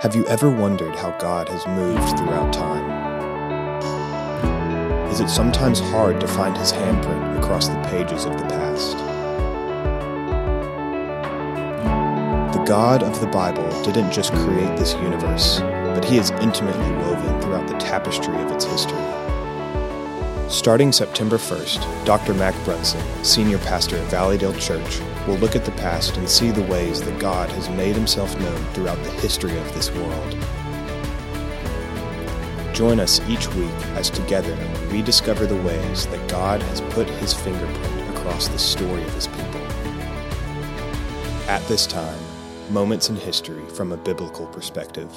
Have you ever wondered how God has moved throughout time? Is it sometimes hard to find his handprint across the pages of the past? The God of the Bible didn't just create this universe, but he is intimately woven throughout the tapestry of its history. Starting September 1st, Dr. Mac Brunson, senior pastor at Valleydale Church, will look at the past and see the ways that God has made himself known throughout the history of this world. Join us each week as together we discover the ways that God has put his fingerprint across the story of his people. At this time, moments in history from a biblical perspective.